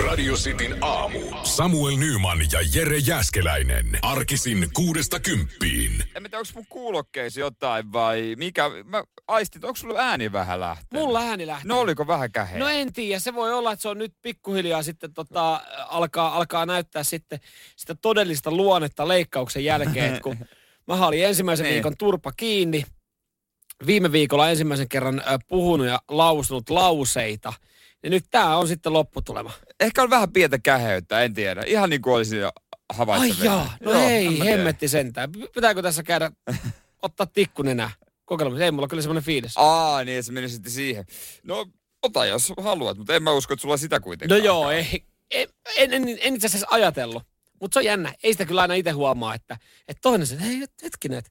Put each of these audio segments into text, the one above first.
Radio Cityn aamu. Samuel Nyman ja Jere Jäskeläinen. Arkisin kuudesta kymppiin. En tiedä, onko mun kuulokkeisi jotain vai mikä. Mä aistin, onko sulla ääni vähän lähtenyt? Mulla ääni lähtee. No oliko vähän käheä? No en tiedä, se voi olla, että se on nyt pikkuhiljaa sitten tota, alkaa, alkaa näyttää sitten sitä todellista luonnetta leikkauksen jälkeen, että kun mä olin ensimmäisen Niin. viikon turpa kiinni, viime viikolla ensimmäisen kerran puhunut ja lausunut lauseita, ja nyt tää on sitten lopputulema. Ehkä on vähän pientä käheyttä, en tiedä. Ihan niin kuin olisin jo Ai havaittu. jaa, no Joo, tiedä. hemmetti sentään. Pitääkö tässä käydä, ottaa tikkunenä kokeilemassa? Ei mulla kyllä semmoinen fiilis. Aa, niin se meni sitten siihen. No, ota jos haluat, mutta en mä usko, että sulla sitä kuitenkaan. No joo, ei, en, en, en, en itse asiassa ajatellut. Mutta se on jännä. Ei sitä kyllä aina itse huomaa, että, että toinen se, että hei hetkinen, että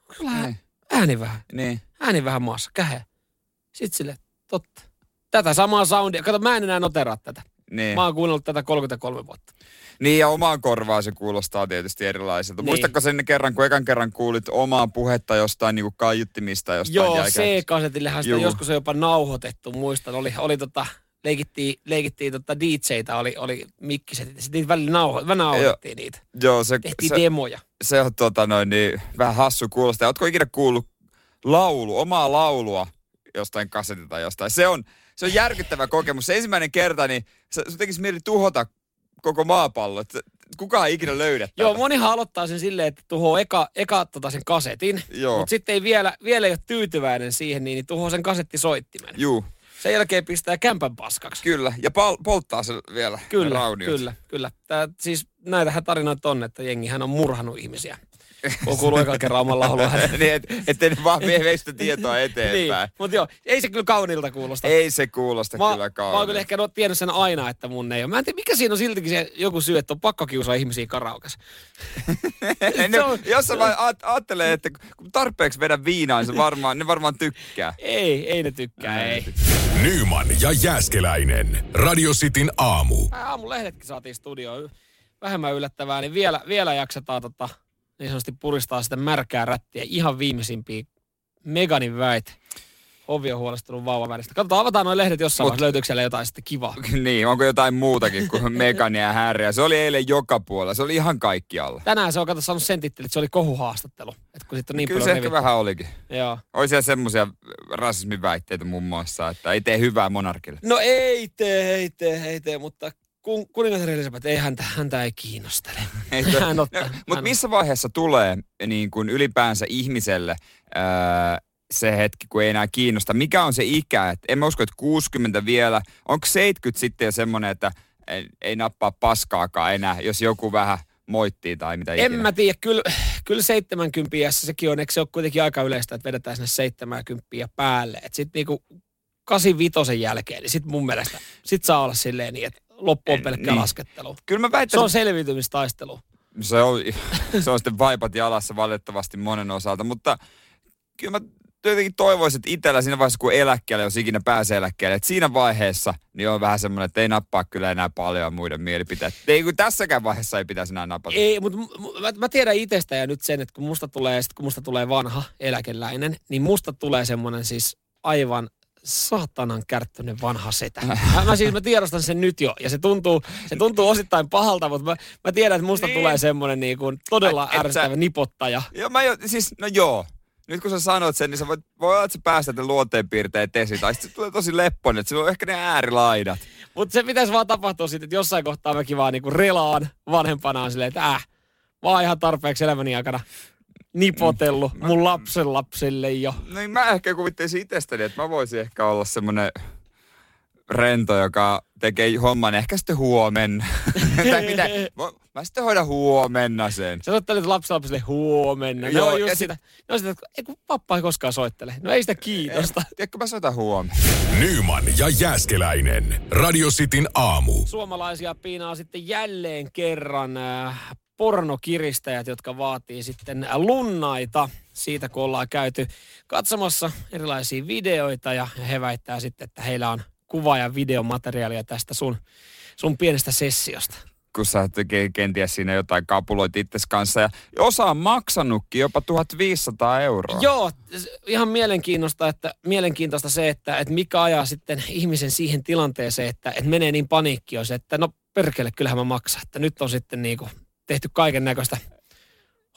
onko sulla ää- Niin. ääni vähän, Niin. ääni vähän maassa, kähe. Sitten sille, totta. Tätä samaa soundia. Kato, mä en enää noteraa tätä. Niin. Mä oon kuunnellut tätä 33 vuotta. Niin ja omaan korvaan se kuulostaa tietysti erilaiselta. Niin. Muistatko sen kerran, kun ekan kerran kuulit omaa puhetta jostain niin kuin kaiuttimista jostain Joo? C-kasetillehän sitä Juu. joskus on jopa nauhoitettu, muistan. Oli, oli tota, leikittiin, leikittiin tota DJtä, oli, oli mikkiset. Sitten niitä välillä nauho, nauhoitettiin niitä. Joo, se, Tehtiin se, demoja. se on tota noin, niin, vähän hassu kuulostaa. Ootko ikinä kuullut laulu, omaa laulua jostain kasetilta tai jostain? Se on, se on järkyttävä kokemus. Se ensimmäinen kerta, niin se, se tekisi mieli tuhota koko maapallo. Että kukaan ei ikinä löydä tätä. Joo, monihan aloittaa sen silleen, että tuhoaa eka, eka tota sen kasetin. Joo. Mutta sitten ei vielä, vielä ei ole tyytyväinen siihen, niin, niin tuhoaa sen kasettisoittimen. Juu, Sen jälkeen pistää kämpän paskaksi. kyllä. Ja pal- polttaa se vielä. Kyllä, kyllä, kyllä. Tää, siis näitähän tarinoita on, että jengihän on murhannut ihmisiä. Kun kuuluu ekan kerran oman laulun äänen. niin, et, ettei ne vaan vie veistä tietoa niin, eteenpäin. mutta joo, ei se kyllä kauniilta kuulosta. Ei se kuulosta mä, kyllä mä oon kauniilta. kyllä ehkä no, tiennyt sen aina, että mun ei ole. Mä en tiedä, mikä siinä on siltikin se joku syy, että on pakko kiusaa ihmisiä karaokas. on- jos sä vaan ajattelee, että kun tarpeeksi vedä viinaa, niin se varmaan, ne varmaan tykkää. Ei, ei ne tykkää, ei. Nyman ja Jäskeläinen. Radio Cityn aamu. Aamun lehdetkin saatiin studioon. Vähemmän yllättävää, niin vielä, vielä jaksetaan tota, niin sanotusti puristaa sitä märkää rättiä. Ihan viimeisimpiä Meganin väite. Ovi on huolestunut vauvan välistä. Katsotaan, avataan noin lehdet jossain Mut- vaiheessa. Löytyykö siellä jotain sitten kivaa? niin, onko jotain muutakin kuin Megania ja Harrya? Se oli eilen joka puolella. Se oli ihan kaikkialla. Tänään se on kato saanut sen tittelin, että se oli kohuhaastattelu. Että kun sitten on niin Kyllä se paljon ehkä revitty. vähän olikin. Joo. Oli siellä semmoisia rasismiväitteitä muun muassa, että ei tee hyvää monarkille. No ei tee, ei tee, ei tee, mutta kun, kuningatar Elisabeth, ei häntä, häntä ei kiinnostele. Ei to- Hän ottaa- No, Mutta missä vaiheessa tulee niin kuin ylipäänsä ihmiselle ää, se hetki, kun ei enää kiinnosta? Mikä on se ikä? Et en mä usko, että 60 vielä. Onko 70 sitten jo semmoinen, että ei, ei nappaa paskaakaan enää, jos joku vähän moittii tai mitä En ikinä? mä tiedä, kyllä, kyllä 70 iässä sekin on, eikö se ole kuitenkin aika yleistä, että vedetään sinne 70 päälle. Sitten niinku 85 jälkeen, niin sitten mun mielestä, sit saa olla silleen niin, että loppu on En- pelkkää niin. laskettelu. Kyllä mä Se väittäisin, on selviytymistaistelu. se on, se on sitten vaipat jalassa valitettavasti monen osalta, mutta kyllä mä jotenkin toivoisin, että itsellä siinä vaiheessa, kun eläkkeelle, jos ikinä pääsee eläkkeelle, että siinä vaiheessa niin on vähän semmoinen, että ei nappaa kyllä enää paljon muiden mielipiteet. Ei kun tässäkään vaiheessa ei pitäisi enää napata. Ei, mutta mä, mä, tiedän itsestä ja nyt sen, että kun musta tulee, sit kun musta tulee vanha eläkeläinen, niin musta tulee semmoinen siis aivan saatanan kärttöinen vanha setä. Mä, mä, siis mä tiedostan sen nyt jo ja se tuntuu, se tuntuu osittain pahalta, mutta mä, mä tiedän, että musta Niin. tulee semmoinen niin kuin todella ärsyttävä sä- nipottaja. Joo, mä jo, siis, no joo. Nyt kun sä sanot sen, niin sä voit, voi olla, että sä päästät ne luonteenpiirteet esiin. Tai sitten se tulee tosi lepponen, että sillä on ehkä ne äärilaidat. Mutta se pitäisi vaan tapahtua sitten, että jossain kohtaa mäkin vaan niinku relaan vanhempanaan silleen, että äh, oon ihan tarpeeksi elämäni aikana nipotellut mun lapsen lapsille jo. No niin mä ehkä kuvittelisin itsestäni, että mä voisin ehkä olla semmonen rento, joka tekee homman ehkä sitten huomenna. tai mitä? Mä- Mä sitten hoidan huomenna sen. Sä soittelet lapsille huomenna. Joo, Joo, no, just sit- sitä. No sitä, että ei kun pappa ei koskaan soittele. No ei sitä kiitosta. Tiedätkö, mä soitan huomenna. Nyman ja Jäskeläinen. Radio Cityn aamu. Suomalaisia piinaa sitten jälleen kerran äh, pornokiristäjät, jotka vaatii sitten lunnaita siitä, kun ollaan käyty katsomassa erilaisia videoita ja he väittää sitten, että heillä on kuva- ja videomateriaalia tästä sun, sun pienestä sessiosta. kun sä tekee kenties siinä jotain kapuloit itses kanssa. Ja osa on maksanutkin jopa 1500 euroa. Joo, ihan mielenkiintoista, että, mielenkiintoista se, että, että mikä ajaa sitten ihmisen siihen tilanteeseen, että, että menee niin paniikki on se, että no perkele, kyllähän mä maksan. Että nyt on sitten niin kuin tehty kaiken näköistä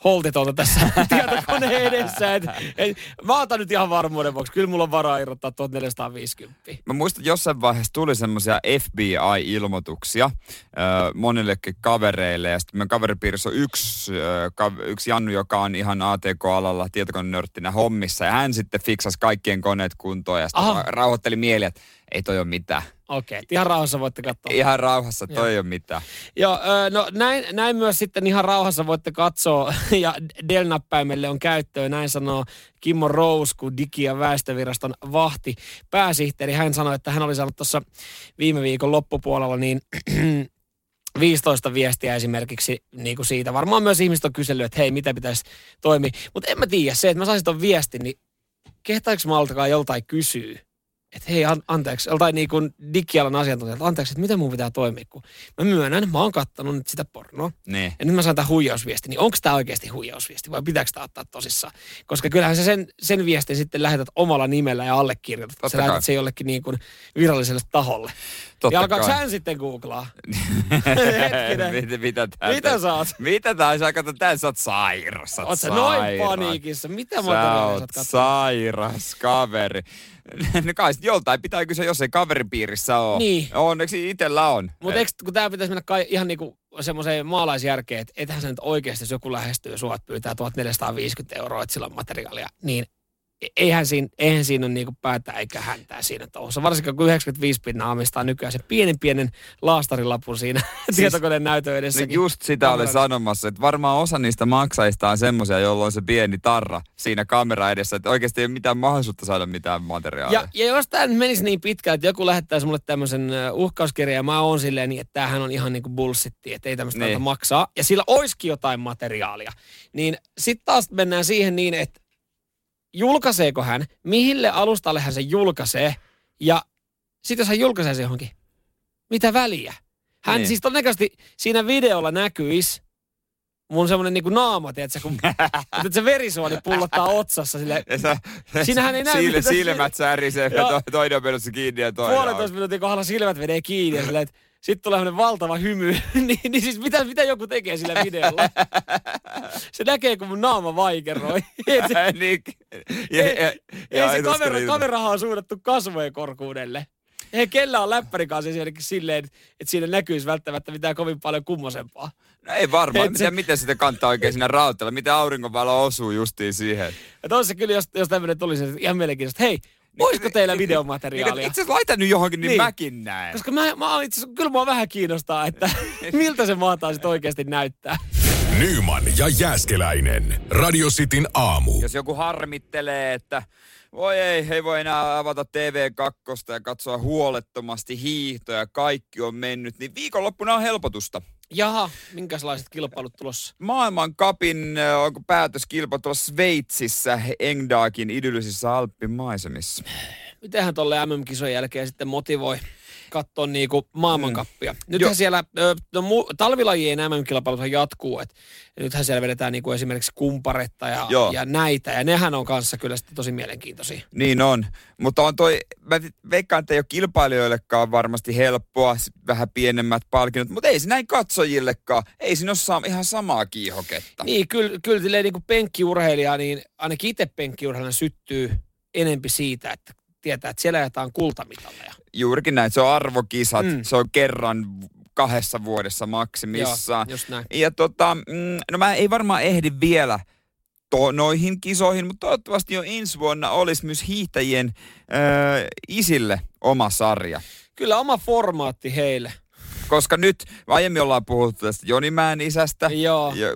holtitonta tässä tietokoneen edessä. Et, et, mä otan nyt ihan varmuuden vuoksi. Kyllä mulla on varaa irrottaa 1450. Mä muistan, että jossain vaiheessa tuli semmoisia FBI-ilmoituksia äh, monillekin kavereille. Ja sitten meidän kaveripiirissä on yksi, äh, kav- yksi Jannu, joka on ihan ATK-alalla tietokonenörttinä hommissa. Ja hän sitten fiksasi kaikkien koneet kuntoon ja sitten rauhoitteli mieli, että ei toi ole mitään. Okei, okay, ihan rauhassa voitte katsoa. Ihan rauhassa, toi Joo. ei ole mitään. Joo, no näin, näin myös sitten ihan rauhassa voitte katsoa, ja Dell-näppäimelle on käyttöön, näin sanoo Kimmo Rous, kun Digi- ja väestöviraston vahti pääsihteeri. Hän sanoi, että hän oli saanut tuossa viime viikon loppupuolella niin 15 viestiä esimerkiksi niin kuin siitä. Varmaan myös ihmiset on kysellyt, että hei, mitä pitäisi toimia. Mutta en mä tiedä, se, että mä saisin ton viestin, niin kehtaanko mä altakaan joltain kysyä? Että hei, an- anteeksi, joltain niin kuin digialan asiantuntijalta, anteeksi, että miten mun pitää toimia, kun mä myönnän, mä oon kattonut nyt sitä pornoa, Niin. ja nyt mä saan tämän huijausviesti, niin onko tämä oikeasti huijausviesti vai pitääkö tämä ottaa tosissaan? Koska kyllähän sä sen, sen viestin sitten lähetät omalla nimellä ja allekirjoitat. Totta Sä kai. lähetät sen jollekin niin kuin viralliselle taholle. Totta ja alkaako hän sitten googlaa? Mitä, mitä, tää, Mitä sä oot? Mitä tää? Sä katsot, tää sä oot sairas. Sä oot sä noin sairas. paniikissa? Mitä Sä sä oot sairas kaveri. No kai joltain pitää kysyä, jos ei kaveripiirissä ole. Niin. Onneksi itellä on. Mutta eikö, kun tämä pitäisi mennä kai, ihan niinku semmoiseen maalaisjärkeen, että ethän sä nyt oikeasti, jos joku lähestyy sua, pyytää 1450 euroa, että sillä on materiaalia, niin eihän siinä, eihän siinä ole niinku päätä eikä häntää siinä touhussa. Varsinkin kun 95 pinnaa omistaa nykyään sen pienen pienen laastarilapun siinä siis, tietokoneen näytön edessä. Niin just sitä Kameran- sanomassa, että varmaan osa niistä maksajista on semmoisia, joilla on se pieni tarra siinä kamera edessä, että oikeasti ei ole mitään mahdollisuutta saada mitään materiaalia. Ja, ja jos tämä nyt menisi niin pitkään, että joku lähettäisi mulle tämmöisen uhkauskirjan ja mä oon silleen niin, että tämähän on ihan niinku bullshitti, että ei tämmöistä niin. maksaa. Ja sillä olisikin jotain materiaalia. Niin sitten taas mennään siihen niin, että julkaiseeko hän, mihille alustalle hän se julkaisee. Ja sitten jos hän julkaisee se johonkin, mitä väliä? Hän Niin. siis todennäköisesti siinä videolla näkyisi mun semmonen niinku naama, tiedätkö, kun että se verisuoni pullottaa otsassa sille sä, Siinähän ei näy Sille, mitään. silmät särisee, toinen on menossa kiinni ja toinen puolentoista minuutin kohdalla silmät menee kiinni ja silleen, että sitten tulee valtava hymy. niin, niin siis mitä, mitä joku tekee sillä videolla? se näkee, kun mun naama vaikeroi. Niin, ja, ja, ja, ei se kamera, kamerahan on suunnattu kasvojen korkuudelle. Ei kellä on läppärin kanssa esimerkiksi silleen, että siinä näkyisi välttämättä mitään kovin paljon kummosempaa. No ei varmaan. Et se- Miten, miten sitä kantaa oikein siinä rautella? Miten aurinkovalo osuu justiin siihen? Ja tossa kyllä, jos, jos tämmöinen tulisi, että ihan mielenkiintoista. Hei, olisiko teillä videomateriaalia? Niin, itse asiassa laita nyt johonkin, niin, Niin. mäkin näen. Koska mä, mä itse asiassa, kyllä mua vähän kiinnostaa, että miltä se mahtaa sitten oikeasti näyttää. Nyman ja Jääskeläinen. Radio Cityn aamu. Jos joku harmittelee, että voi ei, ei voi enää avata TV2 ja katsoa huolettomasti hiihtoja, kaikki on mennyt, niin viikonloppuna on helpotusta. Jaha, minkälaiset kilpailut tulossa? Maailmankapin äh, onko päätöskilpa tuolla Sveitsissä Engdaakin idyllisissä Alppimaisemissa. Mitenhän tolle MM-kisojen jälkeen sitten motivoi katsoa niinku maailmankappia? Mm. Nythän Joo. siellä, no, mu- talvilajien MM-kilpailuthan jatkuu, että nythän siellä vedetään niinku esimerkiksi kumparetta ja, Joo. ja näitä, ja nehän on kanssa kyllä sitten tosi mielenkiintoisia. Niin on, mutta on toi, mä veikkaan, että ei ole kilpailijoillekaan varmasti helppoa, vähän pienemmät palkinnot, mutta ei se näin katsojillekaan, ei siinä ole sa- ihan samaa kiihoketta. Niin, kyllä, kyllä silleen niinku penkkiurheilija, niin ainakin itse penkkiurheilijana syttyy enempi siitä, että tietää, että siellä ajetaan kultamitaleja. Juurikin näin, se on arvokisat, mm. Se on kerran kahdessa vuodessa maksimissaan. Joo, just näin. Ja tota, mm, no mä ei varmaan ehdi vielä to, noihin kisoihin, mutta toivottavasti jo ensi vuonna olisi myös hiihtäjien öö, isille oma sarja. Kyllä oma formaatti heille. Koska nyt, aiemmin ollaan puhuttu tästä Jonimäen isästä, Joo. jo,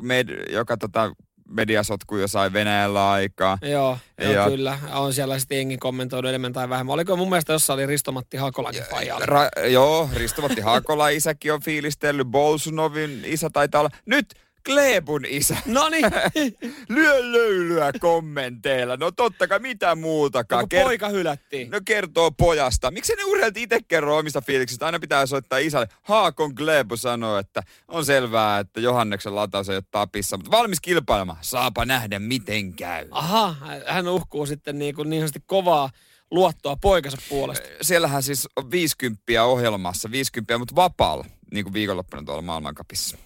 joka tota, mediasotku jo sai Venäjällä aikaa. Joo, joo Ja- kyllä. On siellä sitten jengi kommentoinut enemmän tai vähemmän. Oliko mun mielestä jossain oli Risto-Matti Hakolakin? Ra, joo, Ristomatti Haakola isäkin on fiilistellyt, Bolsunovin isä taitaa olla. Nyt Kleebun isä. No niin, Lyö löylyä kommenteilla. No totta kai mitä muutakaan. kun poika hylättiin. No kertoo pojasta. Miksi ne urheilijat itse kerro omista fiiliksistä? Aina pitää soittaa isälle. Haakon Glebu sanoo, että on selvää, että Johanneksen lataus ei ole tapissa, mutta valmis kilpailemaan. Saapa nähdä, miten käy. Aha, hän uhkuu sitten niin, kuin niin sanotusti kovaa luottoa poikansa puolesta. Siellähän siis on 50 ohjelmassa, 50, mutta vapaalla, niin kuin viikonloppuna tuolla maailmankapissa.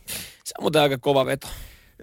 Se on muuten aika kova veto.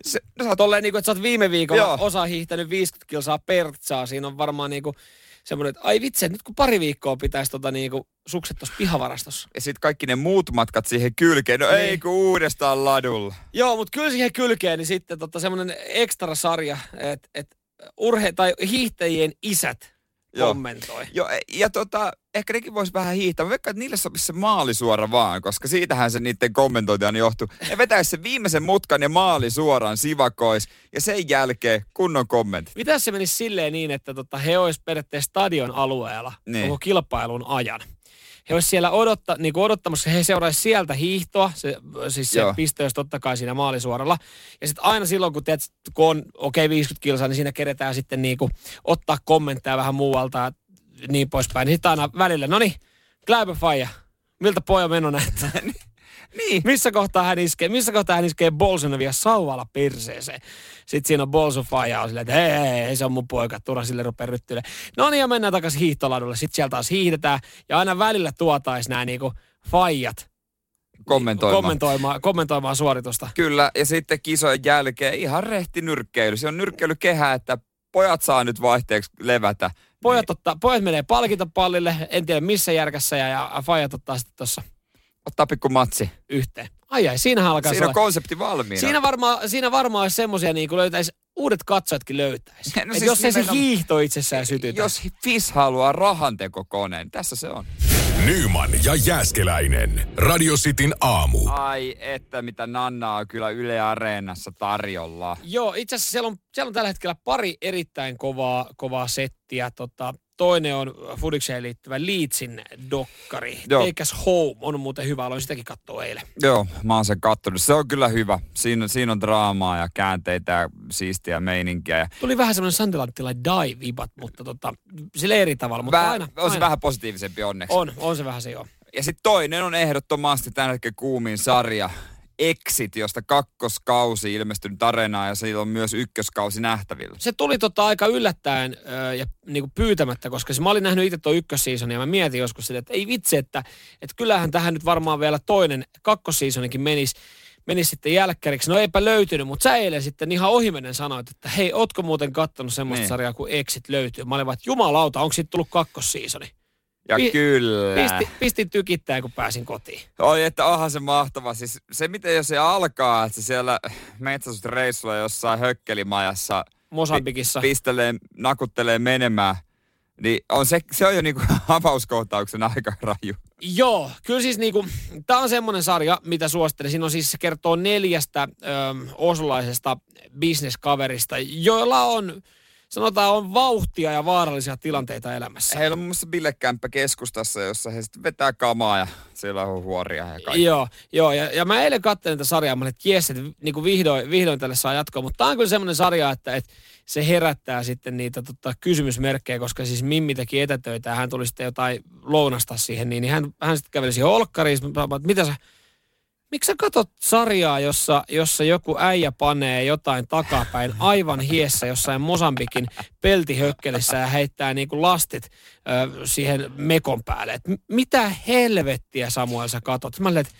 Se, no, sä oot Tolleen niin kuin, että sä oot viime viikolla Joo. osa hiihtänyt 50 kilsaa pertsaa. Siinä on varmaan niin kuin semmoinen, että ai vitsi, nyt kun pari viikkoa pitäisi tota niin kuin sukset tuossa pihavarastossa. ja sitten kaikki ne muut matkat siihen kylkeen. No Niin. ei kun uudestaan ladulla. Joo, mutta kyllä siihen kylkeen, niin sitten tota semmoinen ekstra sarja, että et urhe- tai hiihtäjien isät Joo. kommentoi. Joo, e- ja tota, ehkä nekin vois vähän hiihtää. Mä veikkaan, että niille sopisi se maalisuora vaan, koska siitähän se niiden kommentointi aina johtuu. Ne vetäisi sen viimeisen mutkan ja maali suoraan sivakois, ja sen jälkeen kunnon kommentit. Mitä se menisi silleen niin, että tota, he olisi periaatteessa stadion alueella Niin. koko kilpailun ajan? He olisi siellä odotta, niin kuin odottamassa, he seuraisi sieltä hiihtoa, se, siis se Joo. piste olisi totta kai siinä maalisuoralla. Ja sitten aina silloin, kun, teet, kun on okei okay, 50 kilsaa, niin siinä keretään sitten niin kuin ottaa kommentteja vähän muualta ja niin poispäin. Niin sitten aina välillä, no niin, Faija, miltä pojan meno näyttää? Niin. missä kohtaa hän iskee, missä kohtaa hän iskee Bolsonovia sauvalla perseeseen. Sitten siinä on Bolsofaja on silleen, että hei, hei, hei, se on mun poika, turha sille rupeaa ryttyle. No niin, ja mennään takaisin hiihtoladulle. Sitten sieltä taas hiihdetään, ja aina välillä tuotais nämä niinku faijat Kommentoimaan. kommentoimaan, kommentoimaan suoritusta. Kyllä, ja sitten kisojen jälkeen ihan rehti nyrkkeily. Se on nyrkkeilykehä, että pojat saa nyt vaihteeksi levätä. Pojat, ottaa, pojat menee palkintopallille, en tiedä missä järkässä, ja, ja faijat ottaa sitten tuossa Ottaa pikku matsi. yhteen. Ai ai, siinähän alkaa Siinä on olla- konsepti valmiina. Siinä varmaan, siinä varmaan olisi semmoisia, niin kuin löytäisi, uudet katsojatkin löytäisi. No siis jos ei se hiihto itsessään sytytä. Jos FIS haluaa rahantekokoneen, tässä se on. Nyman ja Jääskeläinen. Radio Cityn aamu. Ai että mitä Nanna on kyllä Yle Areenassa tarjolla. Joo, itse asiassa siellä on, siellä on tällä hetkellä pari erittäin kovaa, kovaa settiä. Tota, toinen on Fudikseen liittyvä Leedsin dokkari. Joo. Take Us Home on muuten hyvä, aloin sitäkin katsoa eilen. Joo, mä oon sen kattonut. Se on kyllä hyvä. Siinä, siinä on draamaa ja käänteitä ja siistiä meininkiä. Ja Tuli vähän semmoinen Sandelanttila die-vibat, mutta tota, sille eri tavalla. Mutta Väh, aina, on se aina. vähän positiivisempi onneksi. On, on se vähän se joo. Ja sitten toinen on ehdottomasti tämän hetken kuumin sarja. Exit, josta kakkoskausi ilmestynyt arenaan ja sillä on myös ykköskausi nähtävillä. se tuli tota aika yllättäen ö, ja niinku pyytämättä, koska se, mä olin nähnyt itse tuon ykkössiisonin ja mä mietin joskus sitä, että ei vitsi, että, että kyllähän tähän nyt varmaan vielä toinen kakkossiisonikin menisi menisi sitten jälkkäriksi. No eipä löytynyt, mutta sä eilen sitten ihan ohimennen sanoit, että hei, ootko muuten kattonut semmoista Niin. sarjaa kuin Exit löytyy? Mä olin vaan, että jumalauta, onko siitä tullut kakkossiisoni? Ja Pi- kyllä. Pisti, pistin tykittäen, kun pääsin kotiin. Oi, että onhan se mahtava. Siis se, miten jos se alkaa, että se siellä metsästysreissulla jossain hökkelimajassa Mosambikissa. pistelee, nakuttelee menemään, niin on se, se on jo niinku avauskohtauksen aika raju. Joo, kyllä siis niinku, tää on semmonen sarja, mitä suosittelen. Siinä on siis, se kertoo neljästä ö, osulaisesta bisneskaverista, joilla on, sanotaan, on vauhtia ja vaarallisia tilanteita elämässä. Heillä on muun muassa bilekämppä keskustassa, jossa he sitten vetää kamaa ja siellä on huoria ja kaikki. Joo, joo ja, ja mä eilen katselin tätä sarjaa, mä olin, että jes, että niin vihdoin, vihdoin tälle saa jatkoa, mutta tää on kyllä semmoinen sarja, että, että se herättää sitten niitä tota, kysymysmerkkejä, koska siis Mimmi teki etätöitä ja hän tuli sitten jotain lounasta siihen, niin, niin hän, hän sitten käveli siihen olkkariin, että mitä sä, miksi sä katot sarjaa, jossa, jossa joku äijä panee jotain takapäin aivan hiessä jossain Mosambikin peltihökkelissä ja heittää niin kuin lastit ö, siihen mekon päälle. Et mitä helvettiä Samuel sä katot? Mä että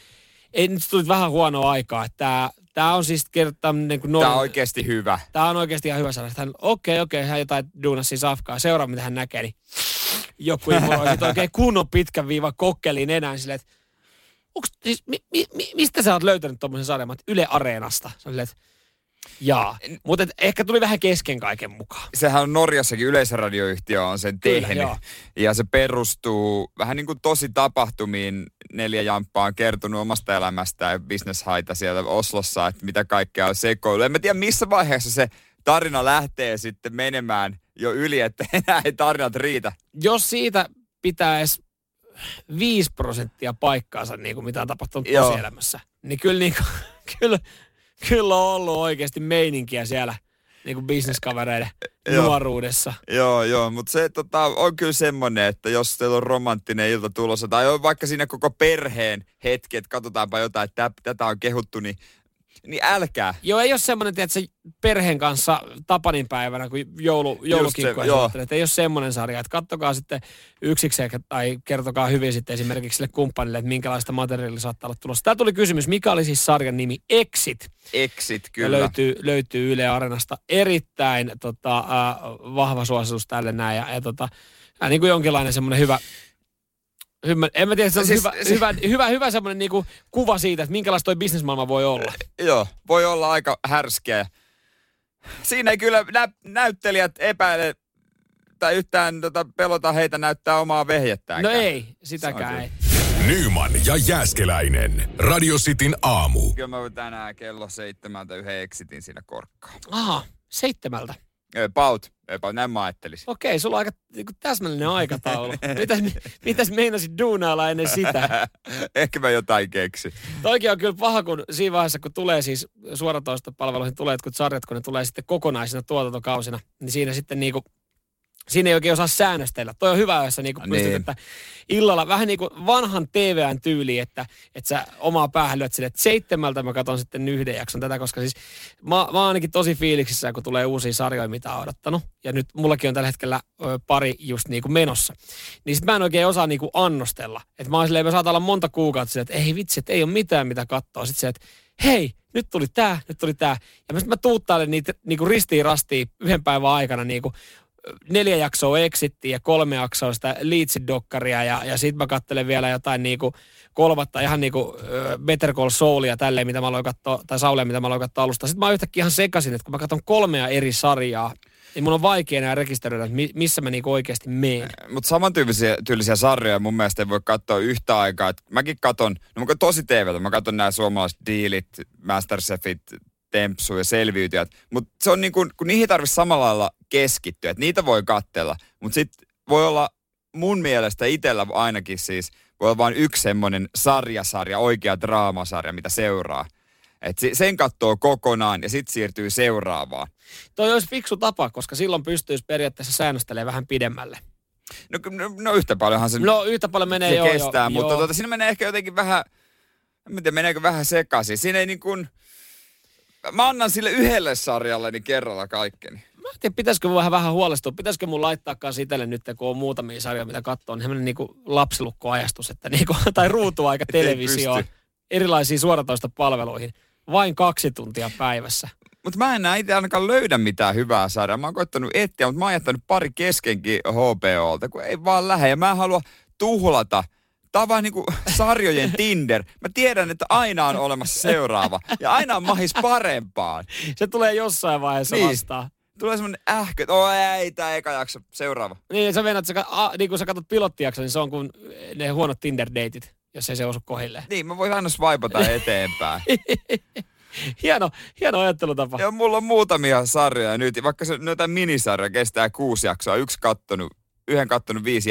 ei, nyt tuli vähän huonoa aikaa. että Tää, tää on siis kertaa niin kuin Tämä on oikeasti hyvä. Tää on oikeasti ihan hyvä sana. Hän, okei, okei, hän jotain duunasi siis safkaa. Seuraa, mitä hän näkee, niin joku imuroi sit oikein kunnon pitkän viivan kokkelin enää silleen, että onks, siis, mi, mi, mi, mistä sä oot löytänyt tommosen sarjan? Mä, Yle Areenasta. Silleen, että jaa. Mutta ehkä tuli vähän kesken kaiken mukaan. Sehän on Norjassakin yleisradioyhtiö on sen Kyllä, tehnyt. joo. ja se perustuu vähän niin kuin tosi tapahtumiin. Neljä jamppaa on kertonut omasta elämästään ja bisneshaita siellä Oslossa, että mitä kaikkea on sekoilu. En mä tiedä missä vaiheessa se tarina lähtee sitten menemään jo yli, että enää ei tarinat riitä. Jos siitä edes 5 prosenttia paikkaansa, niin kuin mitä on tapahtunut Joo. tosielämässä, niin kyllä, niin kuin, kyllä kyllä on ollut oikeasti meininkiä siellä niin kuin bisneskavereiden Joo. nuoruudessa. Joo, joo, mutta se tota, on kyllä semmoinen, että jos teillä on romanttinen ilta tulossa, tai on vaikka siinä koko perheen hetki, että katsotaanpa jotain, että tä- tätä on kehuttu, niin, niin älkää. Joo, ei ole semmoinen, että se perheen kanssa Tapanin päivänä, kun joulu, joulukinkkoja suunnittelee, ei ole semmoinen sarja. Että kattokaa sitten yksikseen tai kertokaa hyvin sitten esimerkiksi sille kumppanille, että minkälaista materiaalia saattaa olla tulossa. Tämä tuli kysymys, mikä oli siis sarjan nimi Exit? Exit Ja kyllä. löytyy, löytyy Yle Areenasta erittäin tota, äh, vahva suositus tälle näin. Ja, ja tota, äh, niin kuin jonkinlainen semmoinen hyvä, hyvä, en mä tiedä, se on Siis- hyvä, siis- hyvä, hyvä, hyvä semmoinen niinku kuva siitä, että minkälaista toi bisnesmaailma voi olla. Joo, voi olla aika härskeä. Siinä ei kyllä nä- näyttelijät epäile tai yhtään tota, pelota heitä näyttää omaa vehjettään. No ei, sitäkään ei. Nyman ja Jääskeläinen. Radio Cityn aamu. Kyllä mä tänään kello seitsemältä yhden exitin siinä korkkaan. Aha, seitsemältä. About, about, näin mä ajattelisin. Okei, sulla on aika niinku, täsmällinen aikataulu. Mitäs, mitäs meinasit duunailla ennen sitä? Ehkä mä jotain keksin. Toikin on kyllä paha, kun siinä vaiheessa, kun tulee siis suoratoista palveluihin tulee jotkut sarjat, kun ne tulee sitten kokonaisina tuotantokausina, niin siinä sitten niinku, siinä ei oikein osaa säännöstellä. Toi on hyvä, jos sä niinku pystyt, Niin. että illalla vähän niin kuin vanhan TVn tyyli, että, että sä omaa päähän lyöt sille, että seitsemältä mä katson sitten yhden jakson tätä, koska siis mä, mä oon ainakin tosi fiiliksissä, kun tulee uusia sarjoja, mitä on odottanut. Ja nyt mullakin on tällä hetkellä ö, pari just niinku menossa. Niin sit mä en oikein osaa niinku annostella. Että mä oon silleen, mä saatan olla monta kuukautta silleen, että ei vitsi, että ei ole mitään mitä katsoa. Sitten se, että hei, nyt tuli tää, nyt tuli tää. Ja mä, mä tuuttailen niitä niinku ristiin rastiin yhden päivän aikana niinku neljä jaksoa Exittiä ja kolme jaksoa sitä Leedsin-dokkaria ja, ja sit mä kattelen vielä jotain niinku kolmatta ihan niinku Better Call Saulia tälleen, mitä mä aloin katsoa, tai Saulia, mitä mä aloin katsoa alusta. Sitten mä oon yhtäkkiä ihan sekasin, että kun mä katson kolmea eri sarjaa, niin mun on vaikea enää rekisteröidä, että mi- missä mä niinku oikeasti meen. Mutta samantyyppisiä tyylisiä sarjoja mun mielestä ei voi katsoa yhtä aikaa. Et mäkin katon, no mä tosi TVtä, mä katon nämä suomalaiset diilit, Masterchefit, Tempsu ja Selviytyjät. Mutta se on niin kuin, kun niihin tarvitsisi samalla lailla keskittyä, että niitä voi katsella. Mutta sitten voi olla mun mielestä itsellä ainakin siis, voi olla vain yksi semmoinen sarjasarja, oikea draamasarja, mitä seuraa. Et se- sen katsoo kokonaan ja sitten siirtyy seuraavaan. Toi olisi fiksu tapa, koska silloin pystyisi periaatteessa säännöstelemään vähän pidemmälle. No, no, no yhtä paljonhan se No yhtä paljon menee se joo, kestää, joo, mutta joo. tuota, siinä menee ehkä jotenkin vähän, en mä tiedä, meneekö vähän sekaisin. Siinä ei niin kuin, mä annan sille yhdelle sarjalle niin kerralla kaikkeni. Mä en tiedä, pitäisikö mun vähän, vähän huolestua. Pitäisikö mun laittaa kanssa itselle nyt, kun on muutamia sarjoja, mitä katsoo, niin semmoinen niinku lapsilukkoajastus, että niinku, tai ruutuaika televisioon, erilaisiin suoratoista palveluihin. Vain kaksi tuntia päivässä. Mutta mä en enää itse ainakaan löydä mitään hyvää sarjaa. Mä oon koittanut etsiä, mutta mä oon jättänyt pari keskenkin HBOlta, kun ei vaan lähde. Ja mä en halua tuhlata. Tää on vaan niinku sarjojen Tinder. Mä tiedän, että aina on olemassa seuraava. Ja aina on mahis parempaan. Se tulee jossain vaiheessa Niin. vastaan. Tulee semmonen ähkö, että oi ei, tää eka jakso, seuraava. Niin, sä venät, sä, a, niin kun sä katsot pilottijakson, niin se on kuin ne huonot Tinder-deitit, jos ei se osu kohilleen. Niin, mä voin aina swipata eteenpäin. Hieno, hieno ajattelutapa. Ja mulla on muutamia sarjoja nyt, vaikka se noita minisarja kestää kuusi jaksoa, yksi kattonut, yhden kattonut viisi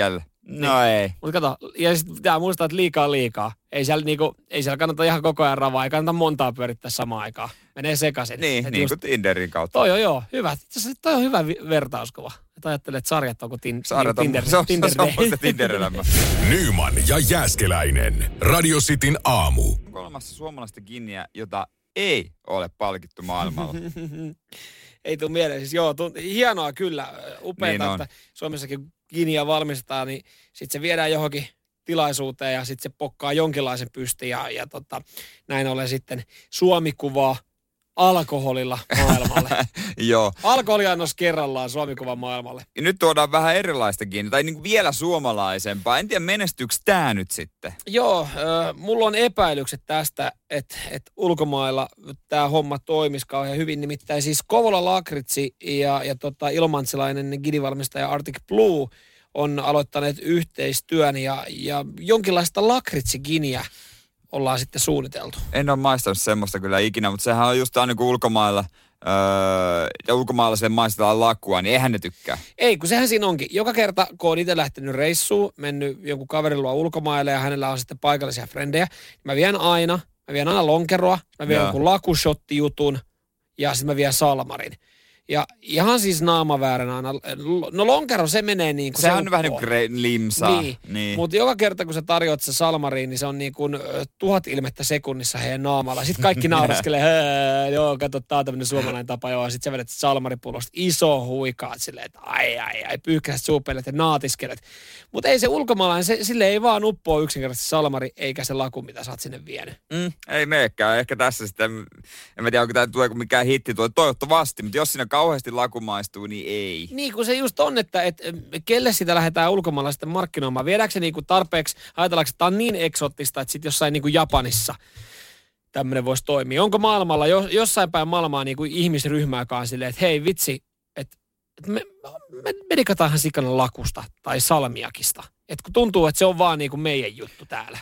jäljellä. No ei. Mutta kato, ja sitten pitää muistaa, että liikaa on liikaa. Ei siellä, niinku, ei siellä kannata ihan koko ajan ravaa, ei kannata montaa pyörittää samaan aikaan. Menee sekaisin. Niin, Et niin just- kuin Tinderin kautta. Toi on joo, hyvä. Toi on hyvä vertauskuva. Että ajattelee, että sarjat on kuin tin, Sarjat on, Tinder, se on, Tinder, se on musta Tinder-elämä. Nyman ja Jääskeläinen. Radio Cityn aamu. Onko olemassa suomalaista ginniä, jota ei ole palkittu maailmalla? Ei tule mieleen. Siis joo, tu- hienoa kyllä. Upeaa, Niin että Suomessakin Ginia valmistetaan, niin sitten se viedään johonkin tilaisuuteen ja sitten se pokkaa jonkinlaisen pystin ja, ja tota, näin ollen sitten Suomi kuvaa alkoholilla maailmalle. Joo. Alkoholiannos kerrallaan Suomi kuva maailmalle. Ja nyt tuodaan vähän erilaista ginniä, tai niin kuin vielä suomalaisempaa. En tiedä, menestyykö tämä nyt sitten? Joo, äh, mulla on epäilykset tästä, että et ulkomailla tämä homma toimisi kauhean hyvin. Nimittäin siis Kovola Lakritsi ja, ja tota, ilmantsilainen gidivalmistaja Arctic Blue on aloittaneet yhteistyön ja, ja jonkinlaista lakritsiginiä ollaan sitten suunniteltu. En ole maistanut semmoista kyllä ikinä, mutta sehän on just aina kun ulkomailla, öö, ja ulkomailla sen maistetaan lakua, niin eihän ne tykkää. Ei, kun sehän siinä onkin. Joka kerta, kun on itse lähtenyt reissuun, mennyt jonkun kaverin luo ulkomaille ja hänellä on sitten paikallisia frendejä, niin mä vien aina mä vien aina lonkeroa, mä vien Joo. jonkun lakushotti-jutun ja sitten mä vien salmarin. Ja ihan siis naamavääränä aina. No lonkero se menee niin kuin Sehän se on vähän niin kuin limsaa. Niin, niin. mutta joka kerta kun sä tarjoat se salmariin, niin se on niin kuin tuhat ilmettä sekunnissa heidän naamalla. Sitten kaikki nauraskelee, "Hää, joo, kato, tää on tämmöinen suomalainen tapa, joo. Sitten sä vedät sit salmaripullosta iso huikaat silleen, että ai, ai, ai, pyyhkäiset suupeilet ja naatiskelet. Mutta ei se ulkomaalainen, se, sille ei vaan uppoa yksinkertaisesti salmari, eikä se laku, mitä sä oot sinne vienyt. Mm, ei meekään. Ehkä tässä sitten, en mä tiedä, onko tämä tuleeko mikään hitti tuo. Toivottavasti, mutta jos siinä kauheasti laku maistuu, niin ei. Niin kuin se just on, että, että kelle sitä lähdetään ulkomailla sitten markkinoimaan. Viedäänkö se niin kuin tarpeeksi, ajatellaanko, että tämä on niin eksoottista, että sitten jossain niin kuin Japanissa tämmöinen voisi toimia. Onko maailmalla, jo- jossain päin maailmaa niin kuin ihmisryhmääkaan silleen, että hei vitsi, että, että me, me, me digataanhan sikana lakusta tai salmiakista. Että kun tuntuu, että se on vaan niin kuin meidän juttu täällä.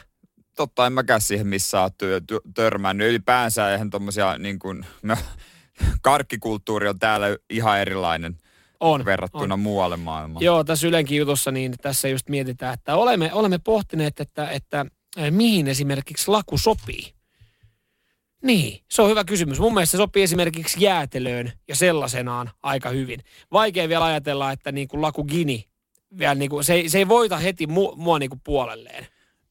Totta, en mäkään siihen missä oot työ, työ, törmännyt. Ylipäänsä eihän tommosia niin kuin, no, karkkikulttuuri on täällä ihan erilainen On. verrattuna on. muualle maailmaan. Joo, tässä Ylenkin jutussa niin tässä just mietitään, että olemme, olemme pohtineet, että, että mihin esimerkiksi laku sopii. Niin, se on hyvä kysymys. Mun mielestä se sopii esimerkiksi jäätelöön ja sellaisenaan aika hyvin. Vaikea vielä ajatella, että niin kuin laku gini, vielä niin kuin, se, ei, se ei voita heti mu, mua niin kuin puolelleen.